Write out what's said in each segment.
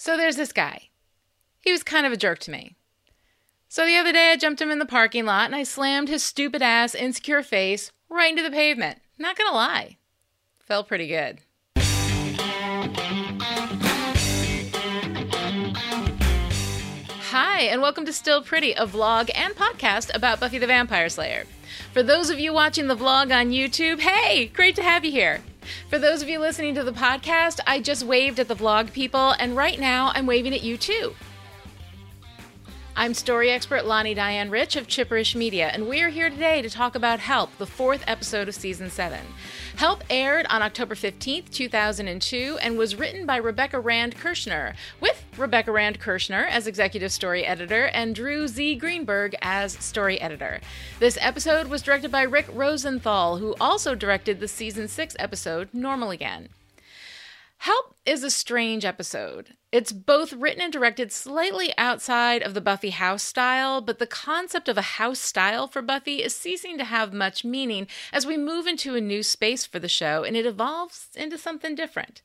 So there's this guy. He was kind of a jerk to me. So the other day I jumped him in the parking lot and I slammed his stupid ass, insecure face right into the pavement. Not gonna lie. Felt pretty good. Hi, and welcome to Still Pretty, a vlog and podcast about Buffy the Vampire Slayer. For those of you watching the vlog on YouTube, hey, great to have you here. For those of you listening to the podcast, I just waved at the vlog people, and right now I'm waving at you too. I'm story expert Lani Diane Rich of Chipperish Media, and we are here today to talk about Help, the fourth episode of season 7. Help aired on October 15th, 2002, and was written by Rebecca Rand Kirshner, with Rebecca Rand Kirshner as executive story editor and Drew Z. Greenberg as story editor. This episode was directed by Rick Rosenthal, who also directed the season 6 episode Normal Again. Help is a strange episode. It's both written and directed slightly outside of the Buffy house style, but the concept of a house style for Buffy is ceasing to have much meaning as we move into a new space for the show and it evolves into something different.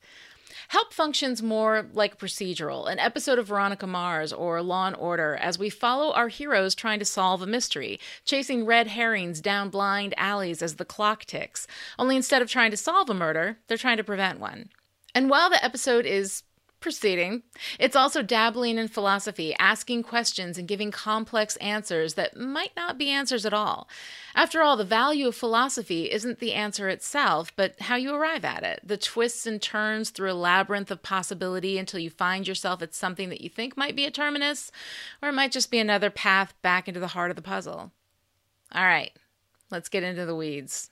Help functions more like procedural, an episode of Veronica Mars or Law and Order, as we follow our heroes trying to solve a mystery, chasing red herrings down blind alleys as the clock ticks. Only instead of trying to solve a murder, they're trying to prevent one. And while the episode is proceeding, it's also dabbling in philosophy, asking questions and giving complex answers that might not be answers at all. After all, the value of philosophy isn't the answer itself, but how you arrive at it, the twists and turns through a labyrinth of possibility until you find yourself at something that you think might be a terminus, or it might just be another path back into the heart of the puzzle. All right, let's get into the weeds.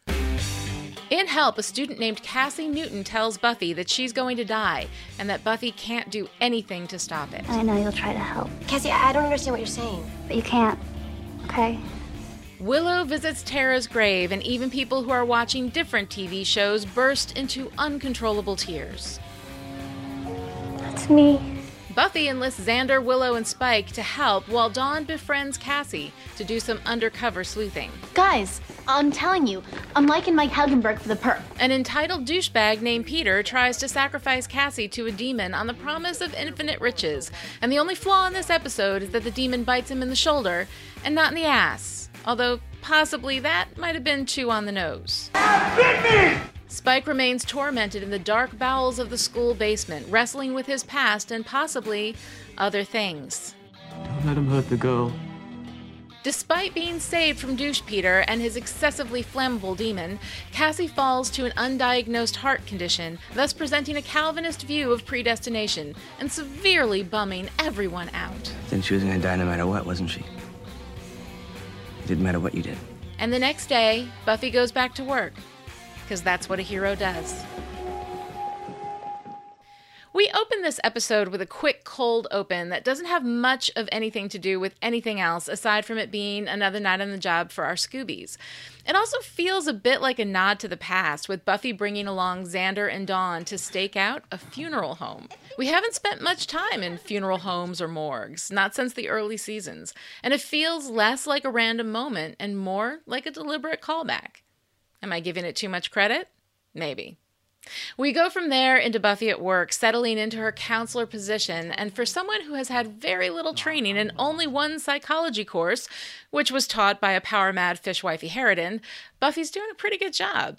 In Help, a student named Cassie Newton tells Buffy that she's going to die and that Buffy can't do anything to stop it. I know you'll try to help, Cassie, I don't understand what you're saying. but you can't. Okay? Willow visits Tara's grave, and even people who are watching different TV shows burst into uncontrollable tears. That's me. Buffy enlists Xander, Willow, and Spike to help while Dawn befriends Cassie to do some undercover sleuthing. Guys, I'm telling you, I'm liking Mike Helgenberg for the perp. An entitled douchebag named Peter tries to sacrifice Cassie to a demon on the promise of infinite riches, and the only flaw in this episode is that the demon bites him in the shoulder and not in the ass. Although, possibly that might have been too on the nose. Spike remains tormented in the dark bowels of the school basement, wrestling with his past and possibly other things. Don't let him hurt the girl. Despite being saved from Douche Peter and his excessively flammable demon, Cassie falls to an undiagnosed heart condition, thus presenting a Calvinist view of predestination and severely bumming everyone out. Then she was gonna die no matter what, wasn't she? It didn't matter what you did. And the next day, Buffy goes back to work, because that's what a hero does. We open this episode with a quick cold open that doesn't have much of anything to do with anything else aside from it being another night on the job for our Scoobies. It also feels a bit like a nod to the past, with Buffy bringing along Xander and Dawn to stake out a funeral home. We haven't spent much time in funeral homes or morgues, not since the early seasons, and it feels less like a random moment and more like a deliberate callback. Am I giving it too much credit? Maybe. We go from there into Buffy at work, settling into her counselor position, and for someone who has had very little training and only one psychology course, which was taught by a power mad fishwifey Harridan, Buffy's doing a pretty good job.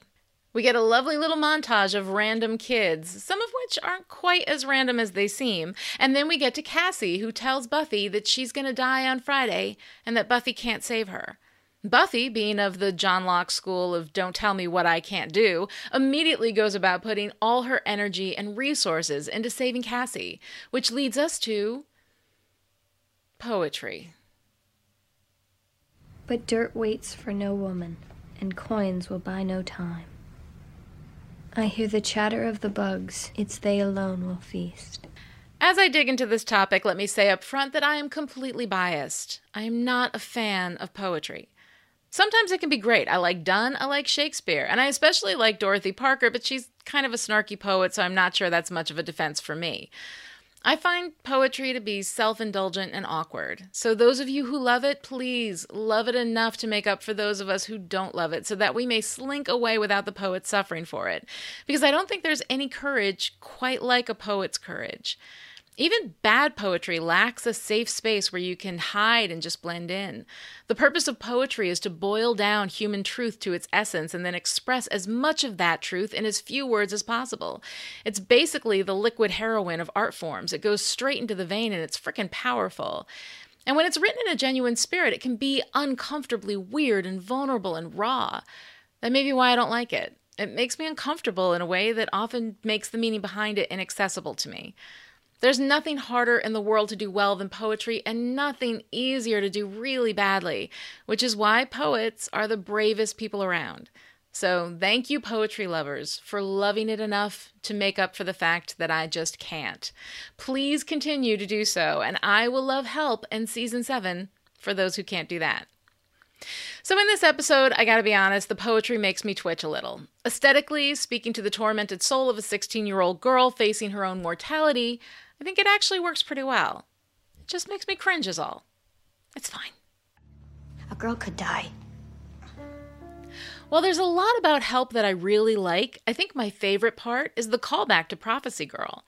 We get a lovely little montage of random kids, some of which aren't quite as random as they seem, and then we get to Cassie, who tells Buffy that she's going to die on Friday and that Buffy can't save her. Buffy, being of the John Locke school of don't tell me what I can't do, immediately goes about putting all her energy and resources into saving Cassie, which leads us to poetry. But dirt waits for no woman, and coins will buy no time. I hear the chatter of the bugs, it's they alone will feast. As I dig into this topic, let me say up front that I am completely biased. I am not a fan of poetry. Sometimes it can be great. I like Donne, I like Shakespeare, and I especially like Dorothy Parker, but she's kind of a snarky poet, so I'm not sure that's much of a defense for me. I find poetry to be self indulgent and awkward. So, those of you who love it, please love it enough to make up for those of us who don't love it so that we may slink away without the poet suffering for it. Because I don't think there's any courage quite like a poet's courage. Even bad poetry lacks a safe space where you can hide and just blend in. The purpose of poetry is to boil down human truth to its essence and then express as much of that truth in as few words as possible. It's basically the liquid heroin of art forms. It goes straight into the vein and it's freaking powerful. And when it's written in a genuine spirit, it can be uncomfortably weird and vulnerable and raw. That may be why I don't like it. It makes me uncomfortable in a way that often makes the meaning behind it inaccessible to me. There's nothing harder in the world to do well than poetry, and nothing easier to do really badly, which is why poets are the bravest people around. So, thank you, poetry lovers, for loving it enough to make up for the fact that I just can't. Please continue to do so, and I will love help in season seven for those who can't do that. So, in this episode, I gotta be honest, the poetry makes me twitch a little. Aesthetically, speaking to the tormented soul of a 16 year old girl facing her own mortality, I think it actually works pretty well. It just makes me cringe, is all. It's fine. A girl could die. While there's a lot about help that I really like, I think my favorite part is the callback to Prophecy Girl.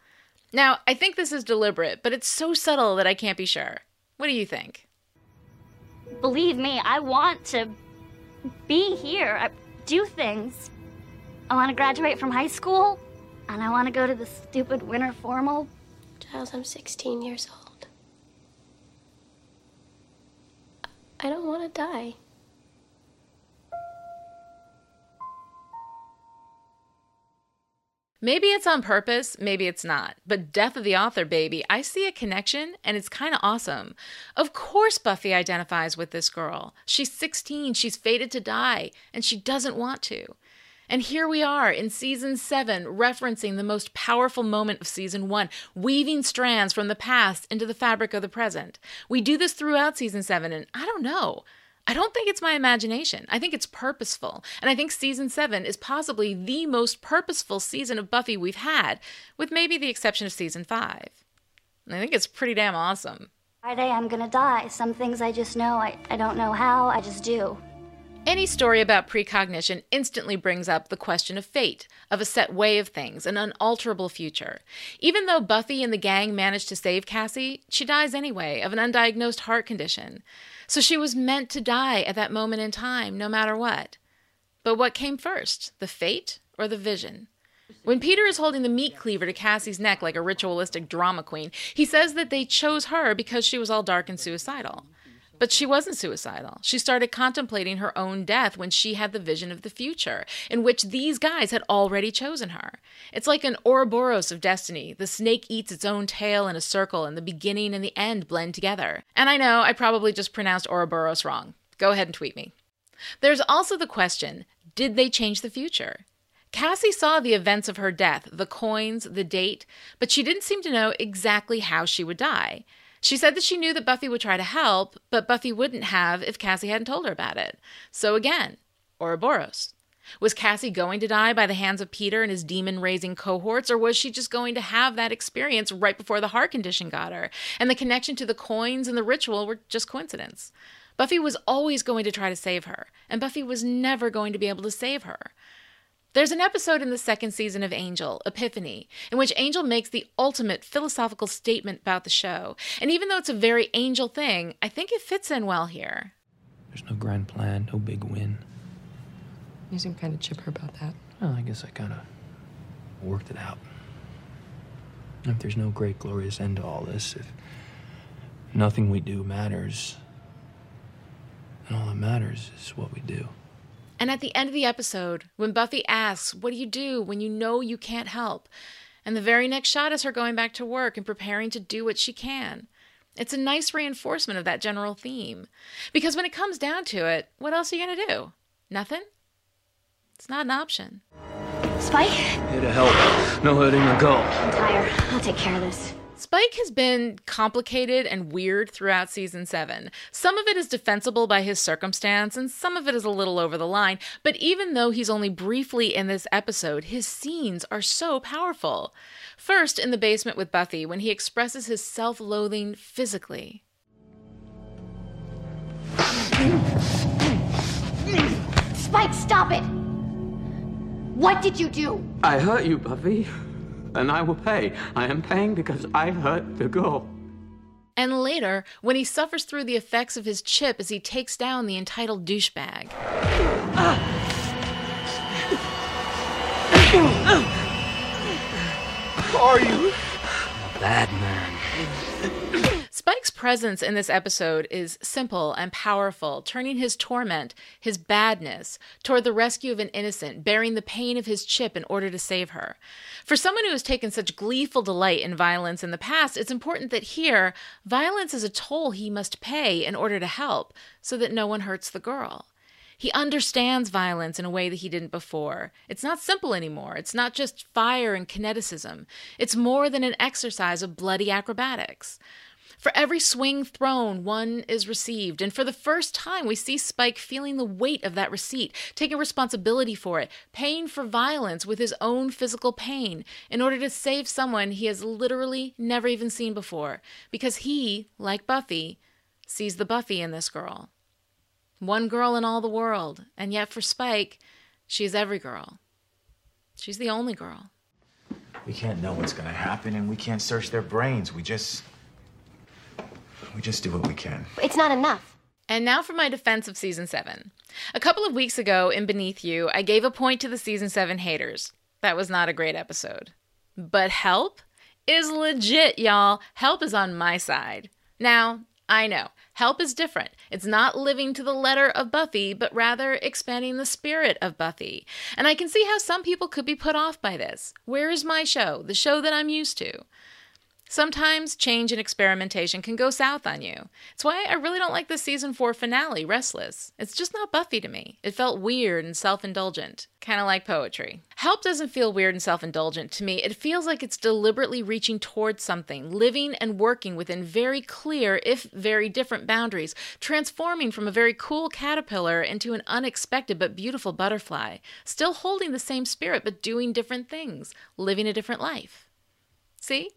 Now, I think this is deliberate, but it's so subtle that I can't be sure. What do you think? Believe me, I want to be here, I do things. I want to graduate from high school, and I want to go to the stupid winter formal, Giles, I'm 16 years old. I don't want to die. Maybe it's on purpose, maybe it's not. But Death of the Author, baby, I see a connection and it's kind of awesome. Of course, Buffy identifies with this girl. She's 16, she's fated to die, and she doesn't want to. And here we are in season seven, referencing the most powerful moment of season one, weaving strands from the past into the fabric of the present. We do this throughout season seven, and I don't know. I don't think it's my imagination. I think it's purposeful. And I think season seven is possibly the most purposeful season of Buffy we've had, with maybe the exception of season five. And I think it's pretty damn awesome. Friday I'm gonna die. Some things I just know, I, I don't know how, I just do. Any story about precognition instantly brings up the question of fate, of a set way of things, an unalterable future. Even though Buffy and the gang manage to save Cassie, she dies anyway of an undiagnosed heart condition. So she was meant to die at that moment in time, no matter what. But what came first, the fate or the vision? When Peter is holding the meat cleaver to Cassie's neck like a ritualistic drama queen, he says that they chose her because she was all dark and suicidal. But she wasn't suicidal. She started contemplating her own death when she had the vision of the future, in which these guys had already chosen her. It's like an Ouroboros of destiny. The snake eats its own tail in a circle, and the beginning and the end blend together. And I know I probably just pronounced Ouroboros wrong. Go ahead and tweet me. There's also the question did they change the future? Cassie saw the events of her death, the coins, the date, but she didn't seem to know exactly how she would die. She said that she knew that Buffy would try to help, but Buffy wouldn't have if Cassie hadn't told her about it. So again, Ouroboros. Was Cassie going to die by the hands of Peter and his demon raising cohorts, or was she just going to have that experience right before the heart condition got her? And the connection to the coins and the ritual were just coincidence. Buffy was always going to try to save her, and Buffy was never going to be able to save her. There's an episode in the second season of Angel, Epiphany, in which Angel makes the ultimate philosophical statement about the show. And even though it's a very Angel thing, I think it fits in well here. There's no grand plan, no big win. You seem kind of chipper about that. Well, I guess I kind of worked it out. If there's no great, glorious end to all this, if nothing we do matters, then all that matters is what we do. And at the end of the episode, when Buffy asks, What do you do when you know you can't help? And the very next shot is her going back to work and preparing to do what she can. It's a nice reinforcement of that general theme. Because when it comes down to it, what else are you going to do? Nothing? It's not an option. Spike? Here to help. No hurting a girl. I'm tired. I'll take care of this. Spike has been complicated and weird throughout season 7. Some of it is defensible by his circumstance, and some of it is a little over the line, but even though he's only briefly in this episode, his scenes are so powerful. First, in the basement with Buffy, when he expresses his self loathing physically. Spike, stop it! What did you do? I hurt you, Buffy. And I will pay. I am paying because I hurt the girl. And later, when he suffers through the effects of his chip as he takes down the entitled douchebag. Who are you? A bad man. Presence in this episode is simple and powerful, turning his torment, his badness, toward the rescue of an innocent, bearing the pain of his chip in order to save her. For someone who has taken such gleeful delight in violence in the past, it's important that here, violence is a toll he must pay in order to help, so that no one hurts the girl. He understands violence in a way that he didn't before. It's not simple anymore. It's not just fire and kineticism. It's more than an exercise of bloody acrobatics. For every swing thrown, one is received. And for the first time, we see Spike feeling the weight of that receipt, taking responsibility for it, paying for violence with his own physical pain in order to save someone he has literally never even seen before. Because he, like Buffy, sees the Buffy in this girl. One girl in all the world, and yet for Spike, she's every girl. She's the only girl. We can't know what's gonna happen, and we can't search their brains. We just. We just do what we can. It's not enough. And now for my defense of season 7. A couple of weeks ago in Beneath You, I gave a point to the season 7 haters. That was not a great episode. But Help is legit, y'all. Help is on my side. Now, I know, Help is different. It's not living to the letter of Buffy, but rather expanding the spirit of Buffy. And I can see how some people could be put off by this. Where is my show? The show that I'm used to. Sometimes change and experimentation can go south on you. It's why I really don't like the season 4 finale, Restless. It's just not Buffy to me. It felt weird and self indulgent, kind of like poetry. Help doesn't feel weird and self indulgent to me. It feels like it's deliberately reaching towards something, living and working within very clear, if very different boundaries, transforming from a very cool caterpillar into an unexpected but beautiful butterfly, still holding the same spirit but doing different things, living a different life. See?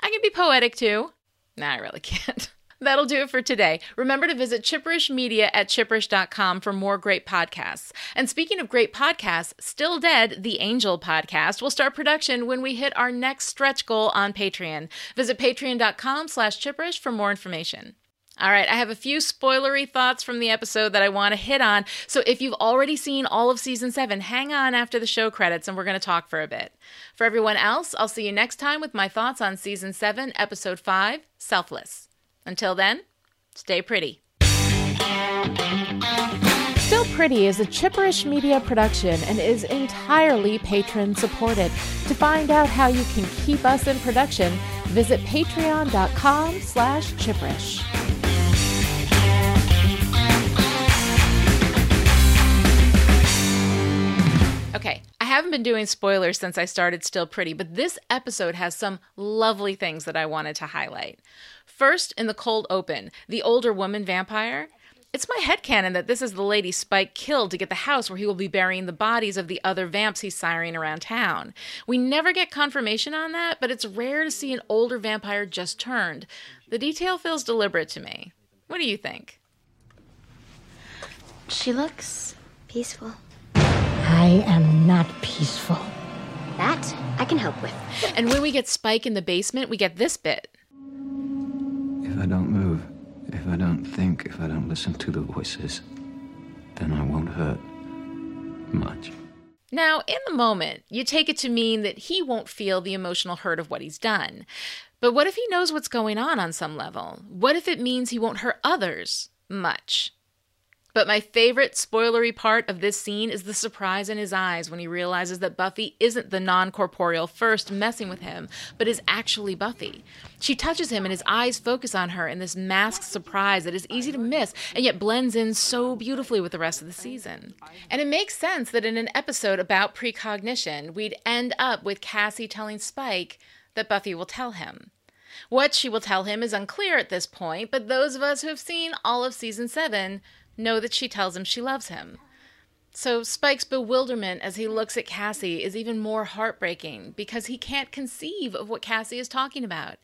I can be poetic too. Nah, I really can't. That'll do it for today. Remember to visit Chipperish Media at chipperish.com for more great podcasts. And speaking of great podcasts, Still Dead, the Angel podcast, will start production when we hit our next stretch goal on Patreon. Visit patreon.com slash chipperish for more information. All right, I have a few spoilery thoughts from the episode that I want to hit on. So if you've already seen all of season seven, hang on after the show credits and we're going to talk for a bit. For everyone else, I'll see you next time with my thoughts on season seven, episode five, Selfless. Until then, stay pretty. Still Pretty is a Chipperish media production and is entirely patron supported. To find out how you can keep us in production, visit patreon.com slash chipperish. Haven't been doing spoilers since I started Still Pretty, but this episode has some lovely things that I wanted to highlight. First, in the cold open, the older woman vampire. It's my head headcanon that this is the lady Spike killed to get the house where he will be burying the bodies of the other vamps he's siring around town. We never get confirmation on that, but it's rare to see an older vampire just turned. The detail feels deliberate to me. What do you think? She looks peaceful. I am not peaceful. That I can help with. And when we get Spike in the basement, we get this bit. If I don't move, if I don't think, if I don't listen to the voices, then I won't hurt much. Now, in the moment, you take it to mean that he won't feel the emotional hurt of what he's done. But what if he knows what's going on on some level? What if it means he won't hurt others much? But my favorite spoilery part of this scene is the surprise in his eyes when he realizes that Buffy isn't the non corporeal first messing with him, but is actually Buffy. She touches him and his eyes focus on her in this masked surprise that is easy to miss and yet blends in so beautifully with the rest of the season. And it makes sense that in an episode about precognition, we'd end up with Cassie telling Spike that Buffy will tell him. What she will tell him is unclear at this point, but those of us who have seen all of season 7 know that she tells him she loves him. So Spike's bewilderment as he looks at Cassie is even more heartbreaking because he can't conceive of what Cassie is talking about.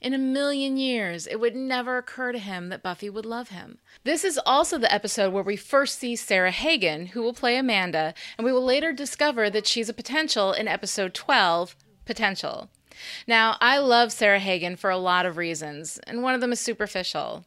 In a million years, it would never occur to him that Buffy would love him. This is also the episode where we first see Sarah Hagan, who will play Amanda, and we will later discover that she's a potential in episode 12, Potential. Now, I love Sarah Hagan for a lot of reasons, and one of them is superficial.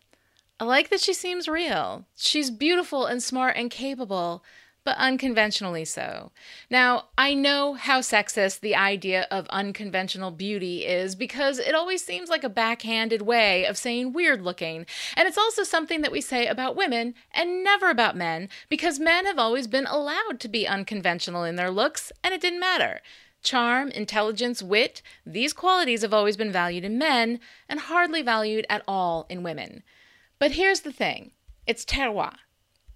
I like that she seems real. She's beautiful and smart and capable, but unconventionally so. Now, I know how sexist the idea of unconventional beauty is because it always seems like a backhanded way of saying weird looking. And it's also something that we say about women and never about men because men have always been allowed to be unconventional in their looks and it didn't matter. Charm, intelligence, wit, these qualities have always been valued in men and hardly valued at all in women. But here's the thing it's terroir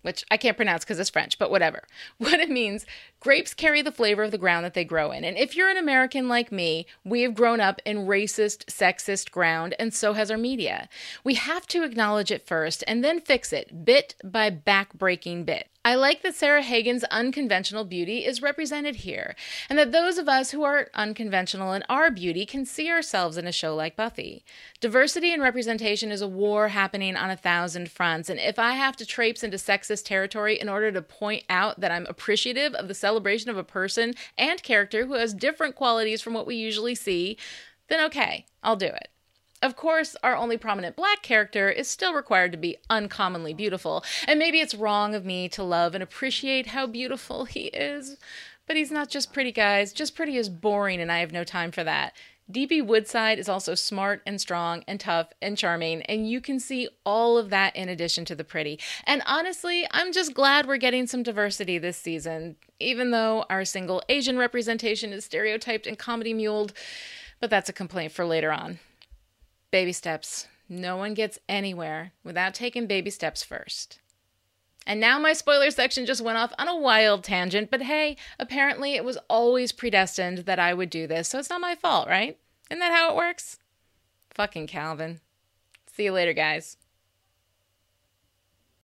which I can't pronounce because it's French, but whatever. What it means grapes carry the flavor of the ground that they grow in. And if you're an American like me, we have grown up in racist, sexist ground, and so has our media. We have to acknowledge it first and then fix it bit by backbreaking bit. I like that Sarah Hagan's unconventional beauty is represented here, and that those of us who are unconventional in our beauty can see ourselves in a show like Buffy. Diversity and representation is a war happening on a thousand fronts, and if I have to traipse into sexist territory in order to point out that I'm appreciative of the celebration of a person and character who has different qualities from what we usually see, then okay, I'll do it. Of course, our only prominent black character is still required to be uncommonly beautiful, and maybe it's wrong of me to love and appreciate how beautiful he is. But he's not just pretty, guys. Just pretty is boring, and I have no time for that. DB Woodside is also smart and strong and tough and charming, and you can see all of that in addition to the pretty. And honestly, I'm just glad we're getting some diversity this season, even though our single Asian representation is stereotyped and comedy muled, but that's a complaint for later on. Baby steps. No one gets anywhere without taking baby steps first. And now my spoiler section just went off on a wild tangent, but hey, apparently it was always predestined that I would do this, so it's not my fault, right? Isn't that how it works? Fucking Calvin. See you later, guys.